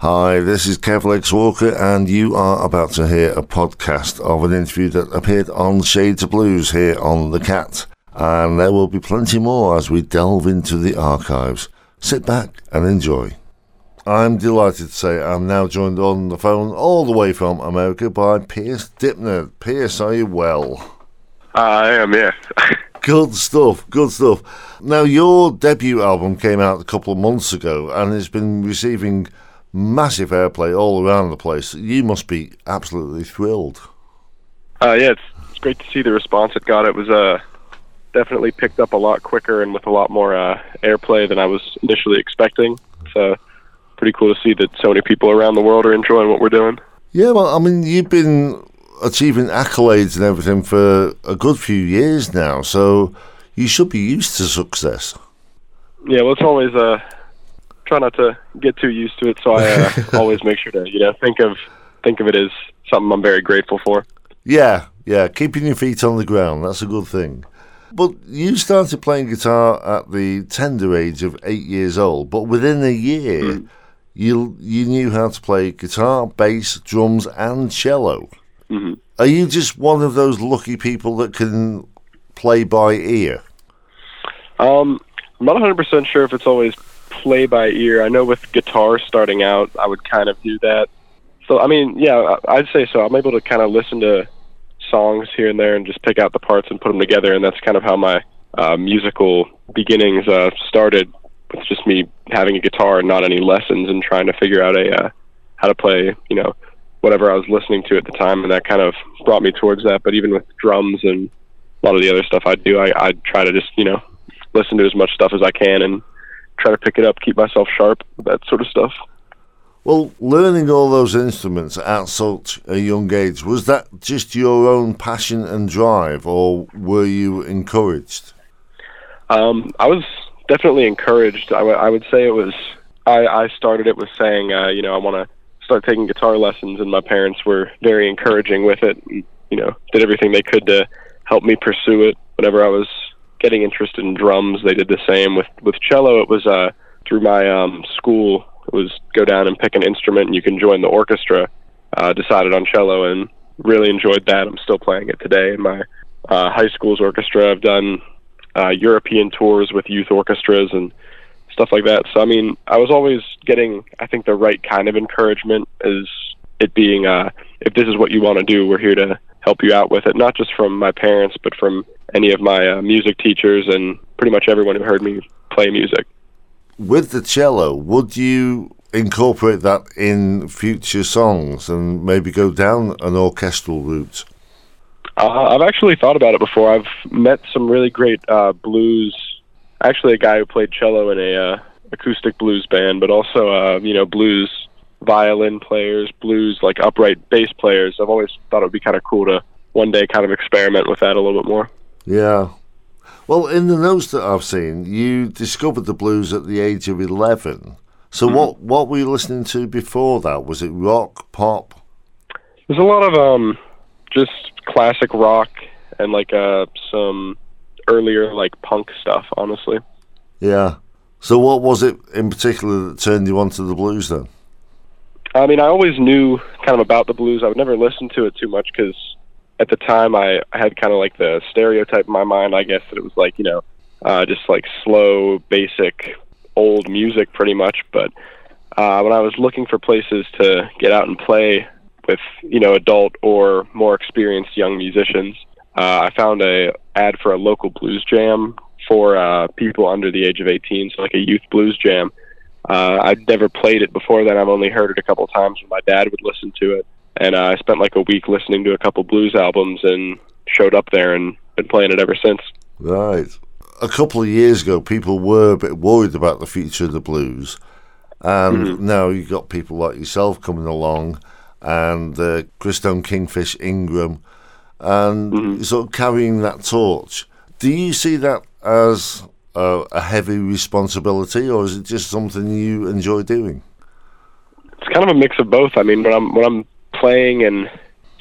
Hi, this is Kev Lex Walker, and you are about to hear a podcast of an interview that appeared on Shades of Blues here on The Cat. And there will be plenty more as we delve into the archives. Sit back and enjoy. I'm delighted to say I'm now joined on the phone all the way from America by Pierce Dipner. Pierce, are you well? I am, yes. Good stuff, good stuff. Now, your debut album came out a couple of months ago and it's been receiving massive airplay all around the place. You must be absolutely thrilled. Uh, yeah, it's, it's great to see the response it got. It was uh, definitely picked up a lot quicker and with a lot more uh, airplay than I was initially expecting. So, pretty cool to see that so many people around the world are enjoying what we're doing. Yeah, well, I mean, you've been achieving accolades and everything for a good few years now, so you should be used to success. Yeah, well, it's always uh, try not to get too used to it, so I uh, always make sure to you know think of think of it as something I'm very grateful for. Yeah, yeah, keeping your feet on the ground, that's a good thing. But you started playing guitar at the tender age of eight years old, but within a year, mm. you you knew how to play guitar, bass, drums, and cello. Mm-hmm. Are you just one of those lucky people that can play by ear? Um, I'm not 100% sure if it's always play by ear. I know with guitar starting out, I would kind of do that. So, I mean, yeah, I'd say so. I'm able to kind of listen to songs here and there and just pick out the parts and put them together. And that's kind of how my uh, musical beginnings uh, started with just me having a guitar and not any lessons and trying to figure out a uh, how to play, you know, whatever I was listening to at the time. And that kind of brought me towards that. But even with drums and a lot of the other stuff I do, I, I try to just, you know, listen to as much stuff as I can and try to pick it up, keep myself sharp, that sort of stuff. Well, learning all those instruments at such a young age, was that just your own passion and drive, or were you encouraged? Um, I was definitely encouraged. I, w- I would say it was, I, I started it with saying, uh, you know, I want to start taking guitar lessons, and my parents were very encouraging with it. And, you know, did everything they could to help me pursue it whenever I was getting interested in drums. They did the same with with cello. It was uh, through my um, school. It was go down and pick an instrument, and you can join the orchestra. Uh, decided on cello and really enjoyed that. I'm still playing it today in my uh, high school's orchestra. I've done uh, European tours with youth orchestras and stuff like that. So I mean, I was always getting, I think, the right kind of encouragement. As it being, uh, if this is what you want to do, we're here to help you out with it. Not just from my parents, but from any of my uh, music teachers and pretty much everyone who heard me play music. With the cello, would you incorporate that in future songs and maybe go down an orchestral route? Uh, I've actually thought about it before. I've met some really great uh, blues. Actually, a guy who played cello in a uh, acoustic blues band, but also uh, you know blues violin players, blues like upright bass players. I've always thought it would be kind of cool to one day kind of experiment with that a little bit more. Yeah. Well, in the notes that I've seen, you discovered the blues at the age of 11. So mm-hmm. what what were you listening to before that? Was it rock, pop? There's a lot of um just classic rock and like uh some earlier like punk stuff, honestly. Yeah. So what was it in particular that turned you onto the blues then? I mean, I always knew kind of about the blues. I would never listen to it too much because at the time I, had kind of like the stereotype in my mind, I guess, that it was like, you know, uh, just like slow, basic, old music pretty much. But uh, when I was looking for places to get out and play with, you know, adult or more experienced young musicians, uh, I found a ad for a local blues jam for uh, people under the age of 18, so like a youth blues jam. Uh, I'd never played it before then. I've only heard it a couple times when my dad would listen to it and uh, I spent like a week listening to a couple blues albums and showed up there and been playing it ever since. Right. A couple of years ago, people were a bit worried about the future of the blues, and mm-hmm. now you've got people like yourself coming along, and uh, Christone Kingfish Ingram, and mm-hmm. sort of carrying that torch. Do you see that as a, a heavy responsibility, or is it just something you enjoy doing? It's kind of a mix of both. I mean, when I'm when I'm playing and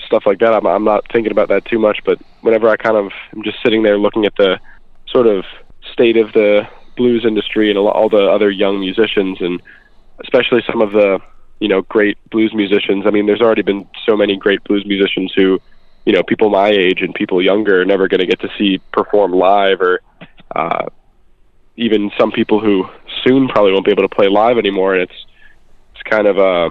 stuff like that, I'm, I'm not thinking about that too much. But whenever I kind of am just sitting there looking at the sort of state of the blues industry and all the other young musicians, and especially some of the you know, great blues musicians. I mean, there's already been so many great blues musicians who, you know, people my age and people younger are never going to get to see perform live, or uh, even some people who soon probably won't be able to play live anymore. And it's it's kind of a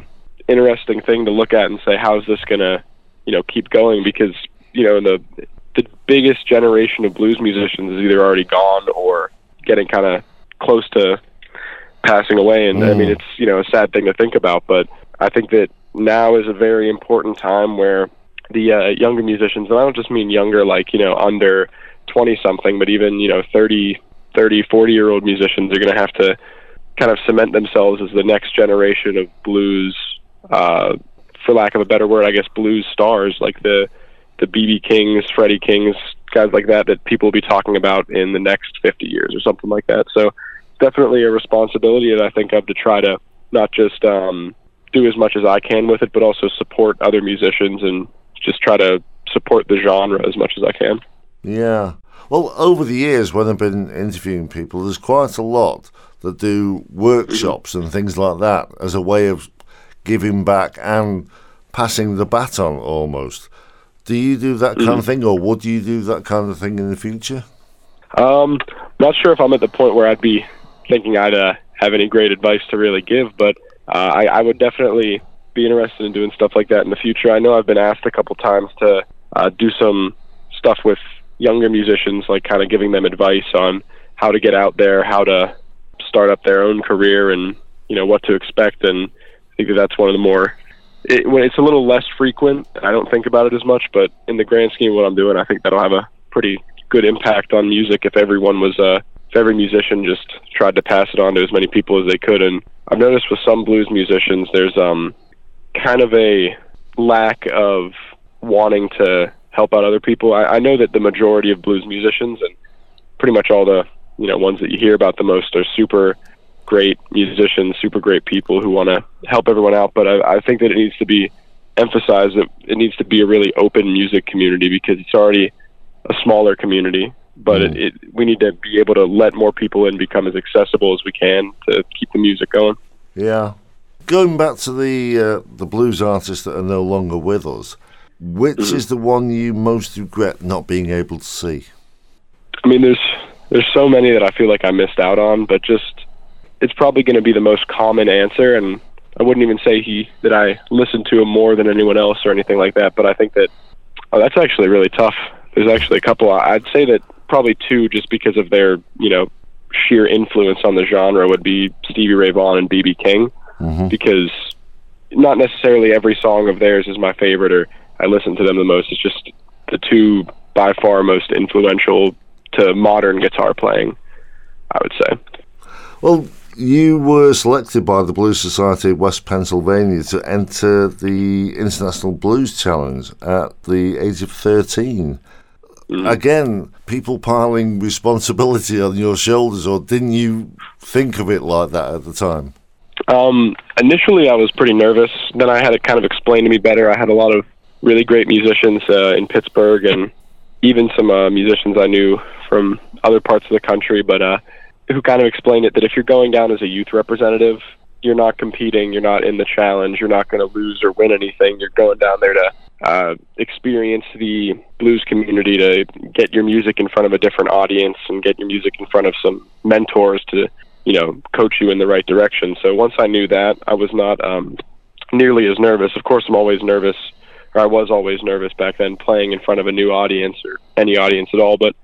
interesting thing to look at and say, how's this going to, you know, keep going? Because you know, the the biggest generation of blues musicians is either already gone or getting kind of close to passing away. And mm. I mean, mm. it's you know a sad thing to think about, but I think that now is a very important time where the uh, younger musicians, and I don't just mean younger like you know under 20 something, but even you know 30, 30, 40 year old musicians are going to have to kind of cement themselves as the next generation of blues, uh, for lack of a better word, I guess blues stars like the the BB Kings, Freddie Kings, guys like that that people will be talking about in the next 50 years or something like that. So definitely a responsibility that I think of to try to not just um, do as much as I can with it, but also support other musicians and just try to support the genre as much as I can. Yeah. Well, over the years, when I've been interviewing people, there's quite a lot that do workshops and things like that as a way of giving back and passing the baton almost. Do you do that kind mm-hmm. of thing, or would you do that kind of thing in the future? Um, not sure if I'm at the point where I'd be thinking I'd uh, have any great advice to really give, but uh, I, I would definitely be interested in doing stuff like that in the future. I know I've been asked a couple times to uh, do some stuff with younger musicians, like kind of giving them advice on how to get out there, how to start up their own career, and you know what to expect. And I think that that's one of the more it, when it's a little less frequent. I don't think about it as much, but in the grand scheme of what I'm doing, I think that'll have a pretty good impact on music if everyone was uh, if every musician just tried to pass it on to as many people as they could. And I've noticed with some blues musicians, there's um, kind of a lack of wanting to help out other people. I, I know that the majority of blues musicians and pretty much all the you know ones that you hear about the most are super great musicians, super great people who want to help everyone out. But I, I think that it needs to be emphasized that it needs to be a really open music community because it's already a smaller community but mm. it, it, we need to be able to let more people in, become as accessible as we can to keep the music going. Yeah. Going back to the uh, the blues artists that are no longer with us, which mm-hmm. is the one you most regret not being able to see? I mean, there's there's so many that I feel like I missed out on, but just it's probably going to be the most common answer, and I wouldn't even say he that I listened to him more than anyone else or anything like that. But I think that oh, that's actually really tough. There's actually a couple. I'd say that probably two just because of their you know sheer influence on the genre would be Stevie Ray Vaughan and BB King mm-hmm. because not necessarily every song of theirs is my favorite or I listen to them the most. It's just the two by far most influential to modern guitar playing, I would say. Well, you were selected by the Blues Society of West Pennsylvania to enter the International Blues Challenge at the age of 13. Mm. Again, people piling responsibility on your shoulders, or didn't you think of it like that at the time? Um, initially, I was pretty nervous. Then I had it kind of explained to me better. I had a lot of really great musicians uh, in Pittsburgh, and even some uh, musicians I knew from other parts of the country, but uh, who kind of explained it that if you're going down as a youth representative, you're not competing, you're not in the challenge, you're not going to lose or win anything. You're going down there to uh, experience the blues community to get your music in front of a different audience and get your music in front of some mentors to you know coach you in the right direction so once i knew that i was not um nearly as nervous of course i'm always nervous or i was always nervous back then playing in front of a new audience or any audience at all but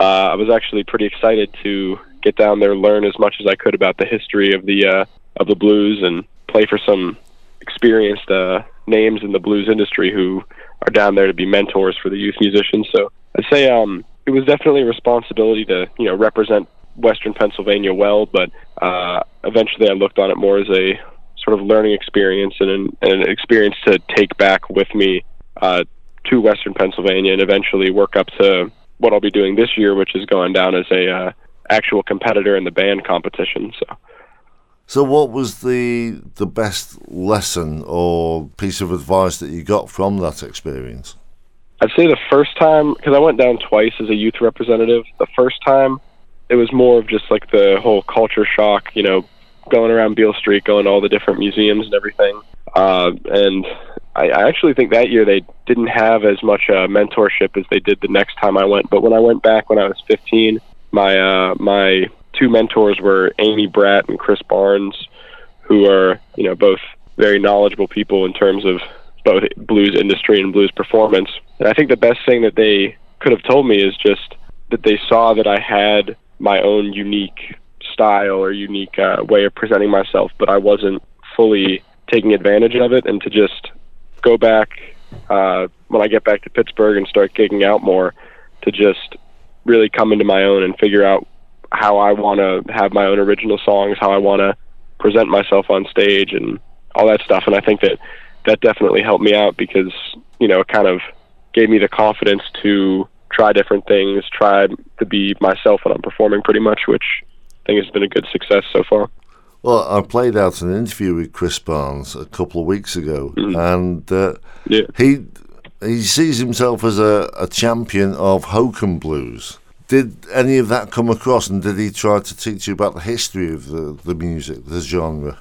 uh, i was actually pretty excited to get down there learn as much as i could about the history of the uh of the blues and play for some experienced uh names in the blues industry who are down there to be mentors for the youth musicians. So I'd say um, it was definitely a responsibility to you know represent Western Pennsylvania well, but uh, eventually I looked on it more as a sort of learning experience and an, and an experience to take back with me uh, to Western Pennsylvania and eventually work up to what I'll be doing this year, which is going down as a uh, actual competitor in the band competition. So so, what was the the best lesson or piece of advice that you got from that experience? I'd say the first time, because I went down twice as a youth representative. The first time, it was more of just like the whole culture shock. You know, going around Beale Street, going to all the different museums and everything. Uh, and I, I actually think that year they didn't have as much uh, mentorship as they did the next time I went. But when I went back when I was 15, my uh, my two mentors were Amy Bratt and Chris Barnes, who are you know both very knowledgeable people in terms of both blues industry and blues performance. And I think the best thing that they could have told me is just that they saw that I had my own unique style or unique uh, way of presenting myself, but I wasn't fully taking advantage of it, and to just go back uh, when I get back to Pittsburgh and start gigging out more, to just really come into my own and figure out how I want to have my own original songs, how I want to present myself on stage, and all that stuff. And I think that that definitely helped me out because you know it kind of gave me the confidence to try different things, try to be myself when I'm performing, pretty much, which think it's been a good success so far. Well, I played out an interview with Chris Barnes a couple of weeks ago, mm and uh, yeah. he he sees himself as a, a champion of Hokum blues. Did any of that come across, and did he try to teach you about the history of the, the music, the genre?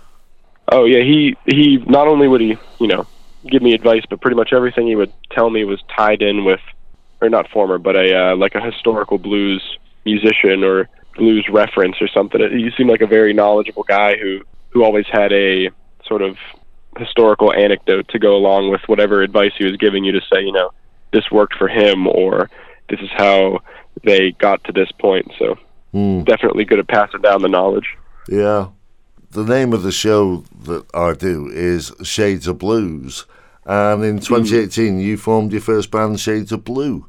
Oh yeah, he he not only would he you know give me advice, but pretty much everything he would tell me was tied in with, or not former, but a uh, like a historical blues musician or blues reference or something. You seem like a very knowledgeable guy who who always had a sort of historical anecdote to go along with whatever advice he was giving you to say, you know, this worked for him or this is how they got to this point. So mm. definitely good at passing down the knowledge. Yeah the name of the show that I do is Shades of Blues. And in 2018, mm. you formed your first band, Shades of Blue.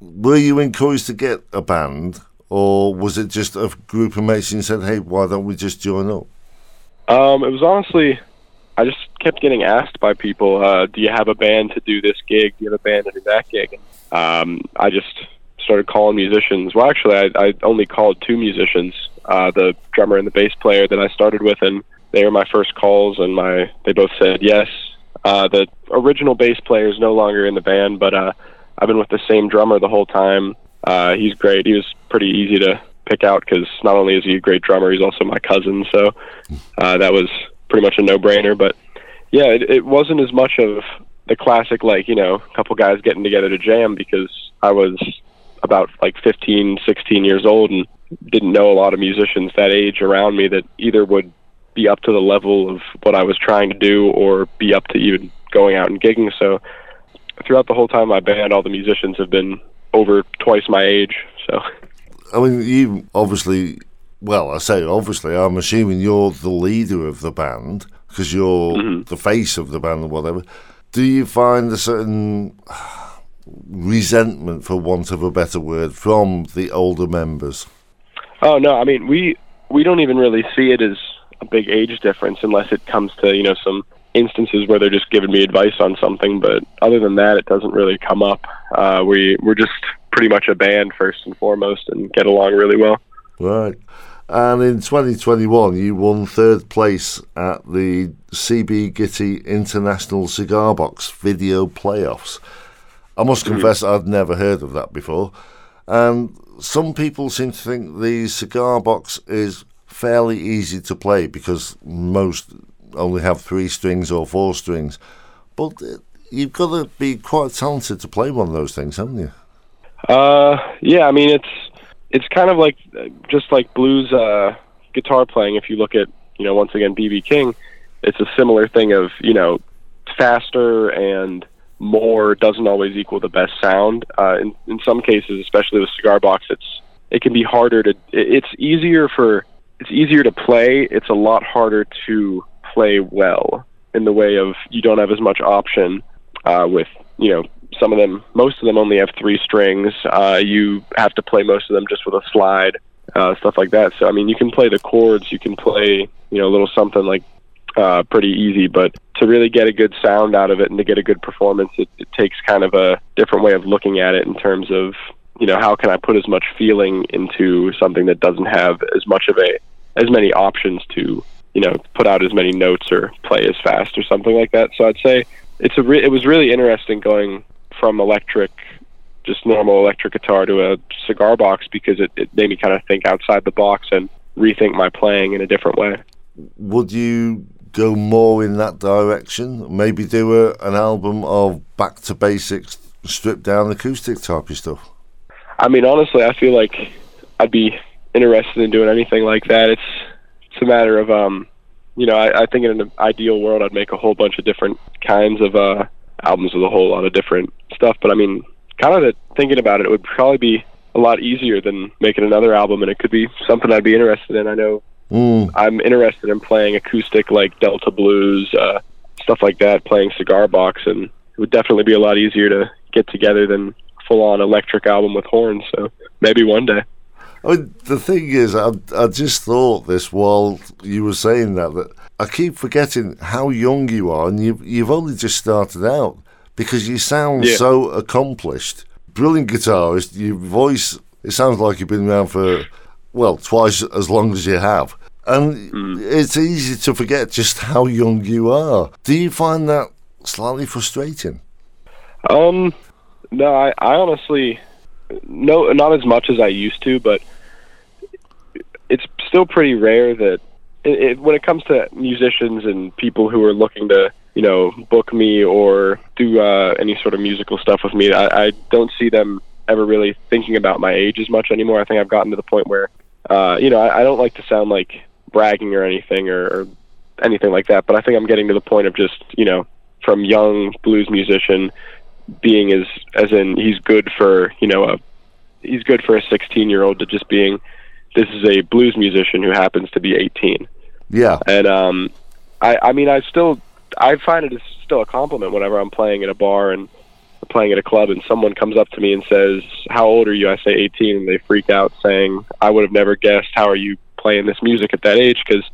Were you encouraged to get a band, or was it just a group of mates and said, hey, why don't we just join up? Um, it was honestly, I just kept getting asked by people, uh, do you have a band to do this gig? Do you have a band to do that gig? Um, I just started calling musicians. Well, actually, I, I only called two musicians uh, the drummer and the bass player that I started with, and they were my first calls, and my they both said yes. Uh, the original bass player is no longer in the band, but uh, I've been with the same drummer the whole time. Uh, he's great. He was pretty easy to pick out because not only is he a great drummer, he's also my cousin. So uh, that was pretty much a no-brainer. But yeah, it, it wasn't as much of the classic like you know a couple guys getting together to jam because I was about like 15, 16 years old and didn't know a lot of musicians that age around me that either would be up to the level of what I was trying to do or be up to even going out and gigging. So throughout the whole time my band, all the musicians have been over twice my age. So I mean, you obviously, well, I say obviously, I'm assuming you're the leader of the band because you're mm-hmm. the face of the band or whatever. Do you find a certain resentment, for want of a better word, from the older members? Oh no, I mean we we don't even really see it as a big age difference unless it comes to you know some instances where they're just giving me advice on something. But other than that, it doesn't really come up. Uh, we we're just pretty much a band first and foremost, and get along really well. Right. And in 2021, you won third place at the CB Gitty International Cigar Box Video Playoffs. I must mm-hmm. confess, I'd never heard of that before. And some people seem to think the cigar box is fairly easy to play because most only have three strings or four strings. But you've got to be quite talented to play one of those things, haven't you? Uh, yeah. I mean, it's it's kind of like just like blues uh, guitar playing. If you look at you know once again BB King, it's a similar thing of you know faster and more doesn't always equal the best sound. Uh, in, in some cases, especially with cigar box, it's it can be harder to. It's easier for it's easier to play. It's a lot harder to play well in the way of you don't have as much option uh, with you know some of them. Most of them only have three strings. Uh, you have to play most of them just with a slide. Uh, stuff like that. So I mean, you can play the chords. You can play, you know, a little something like uh, pretty easy. But to really get a good sound out of it and to get a good performance, it, it takes kind of a different way of looking at it in terms of you know how can I put as much feeling into something that doesn't have as much of a as many options to you know put out as many notes or play as fast or something like that. So I'd say it's a re- it was really interesting going from electric just normal electric guitar to a cigar box because it, it made me kind of think outside the box and rethink my playing in a different way. would you go more in that direction? Maybe do a, an album of back to basics, stripped down acoustic type of stuff? I mean, honestly, I feel like I'd be interested in doing anything like that. It's it's a matter of um, you know, I, I think in an ideal world, I'd make a whole bunch of different kinds of uh, albums with a whole lot of different stuff. But I mean, kind of thinking about it, it would probably be a lot easier than making another album, and it could be something I'd be interested in. I know mm. I'm interested in playing acoustic like Delta blues, uh, stuff like that, playing cigar box, and it would definitely be a lot easier to get together than full on electric album with horns. So maybe one day. I mean, the thing is, I, I just thought this while you were saying that that I keep forgetting how young you are, and you've you've only just started out because you sound yeah. so accomplished. Brilliant guitarist. Your voice, it sounds like you've been around for well twice as long as you have, and mm. it's easy to forget just how young you are. Do you find that slightly frustrating? Um, no, I, I honestly no, not as much as I used to, but it's still pretty rare that it, it, when it comes to musicians and people who are looking to you know book me or do uh, any sort of musical stuff with me, I, I don't see them ever really thinking about my age as much anymore. I think I've gotten to the point where uh, you know I, I don't like to sound like bragging or anything or, or anything like that, but I think I'm getting to the point of just you know from young blues musician being as as in he's good for you know a he's good for a 16 year old to just being this is a blues musician who happens to be 18. Yeah. And um, I I mean I still I find it is still a compliment whenever I'm playing at a bar and playing at a club and someone comes up to me and says, "How old are you?" I say 18 and they freak out saying, "I would have never guessed. How are you playing this music at that age?" Because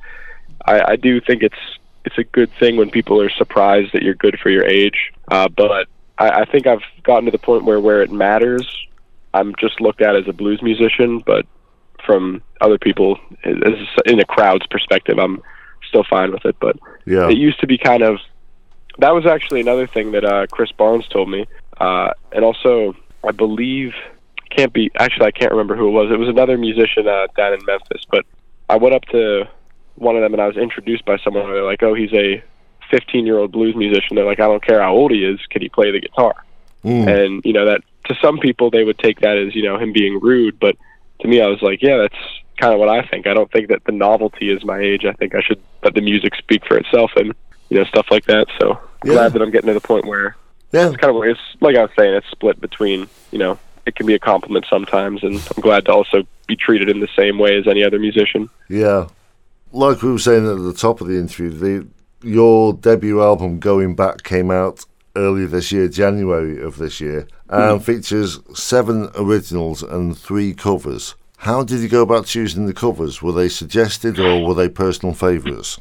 I, I do think it's it's a good thing when people are surprised that you're good for your age. Uh, but I, I think I've gotten to the point where where it matters, I'm just looked at as a blues musician. But from other people, as in a crowd's perspective, I'm still fine with it. But yeah. it used to be kind of that was actually another thing that uh, Chris Barnes told me, uh, and also I believe can't be actually I can't remember who it was. It was another musician uh, down in Memphis, but I went up to one of them and I was introduced by someone. They're like, "Oh, he's a 15 year old blues musician. They're like, I don't care how old he is, can he play the guitar? Mm. And you know that to some people they would take that as you know him being rude, but to me I was like, yeah, that's kind of what I think. I don't think that the novelty is my age. I think I should let the music speak for itself and you know stuff like that. So yeah. glad that I'm getting to the point where yeah, it's kind of it's like I was saying, it's split between you know it can be a compliment sometimes, and I'm glad to also be treated in the same way as any other musician. Yeah, like we were saying at the top of the interview, the your debut album, Going Back, came out earlier this year, January of this year, and mm-hmm. features seven originals and three covers. How did you go about choosing the covers? Were they suggested or were they personal favourites?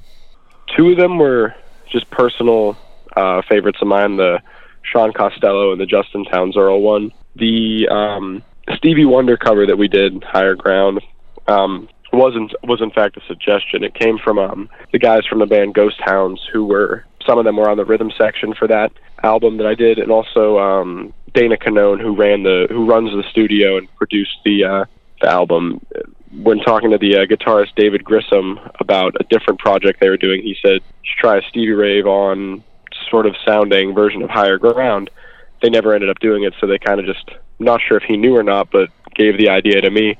Two of them were just personal uh, favorites of mine the Sean Costello and the Justin Townes Earle one. The um, Stevie Wonder cover that we did, Higher Ground, um, wasn't was in fact a suggestion. It came from um, the guys from the band Ghost Hounds, who were some of them were on the rhythm section for that album that I did, and also um, Dana Canone, who ran the who runs the studio and produced the uh, the album. When talking to the uh, guitarist David Grissom about a different project they were doing, he said, "Should try a Stevie Ray Vaughan sort of sounding version of Higher Ground." They never ended up doing it, so they kind of just not sure if he knew or not, but gave the idea to me.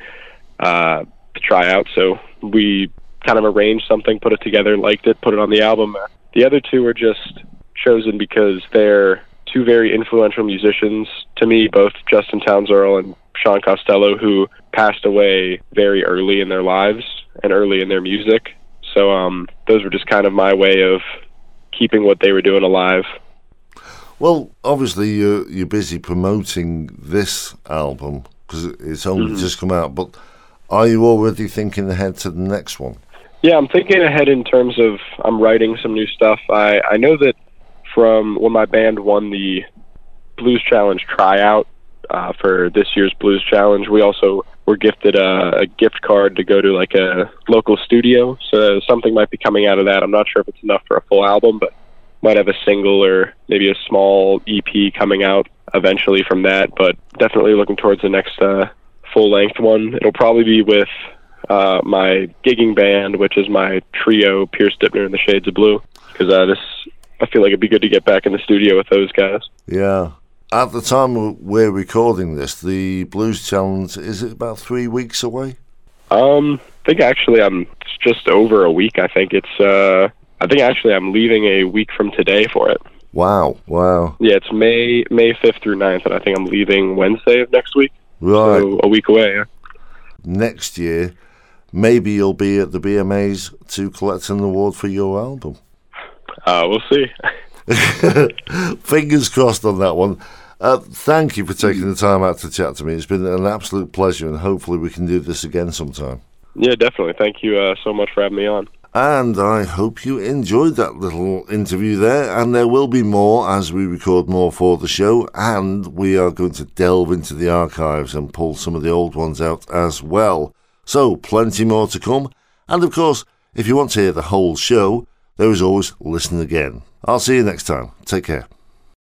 Uh, to try out. So we kind of arranged something, put it together, liked it, put it on the album. The other two were just chosen because they're two very influential musicians to me, both Justin Townes Earle and Sean Costello, who passed away very early in their lives and early in their music. So um, those were just kind of my way of keeping what they were doing alive. Well, obviously you're you're busy promoting this album because it's only mm-hmm. just come out, but are you already thinking ahead to the next one? Yeah, I'm thinking ahead in terms of I'm writing some new stuff. I I know that from when my band won the Blues Challenge tryout uh, for this year's Blues Challenge, we also were gifted a, a gift card to go to like a local studio. So something might be coming out of that. I'm not sure if it's enough for a full album, but might have a single or maybe a small EP coming out eventually from that. But definitely looking towards the next uh, full length one. It'll probably be with uh, my gigging band, which is my trio, Pierce Dipner and the Shades of Blue, because uh, this I feel like it'd be good to get back in the studio with those guys. Yeah. At the time we're recording this, the Blues Challenge is it about three weeks away? Um, I think actually I'm it's just over a week. I think it's uh, I think actually I'm leaving a week from today for it. Wow, wow. Yeah, it's May May fifth through 9th, and I think I'm leaving Wednesday of next week. Right. So a week away. Yeah. Next year, maybe you'll be at the BMAs to collect an award for your album. Uh, we'll see. Fingers crossed on that one. Uh, thank you for taking the time out to chat to me. It's been an absolute pleasure, and hopefully we can do this again sometime. Yeah, definitely. Thank you uh, so much for having me on. And I hope you enjoyed that little interview there. And there will be more as we record more for the show. And we are going to delve into the archives and pull some of the old ones out as well. So, plenty more to come. And of course, if you want to hear the whole show, there is always Listen Again. I'll see you next time. Take care.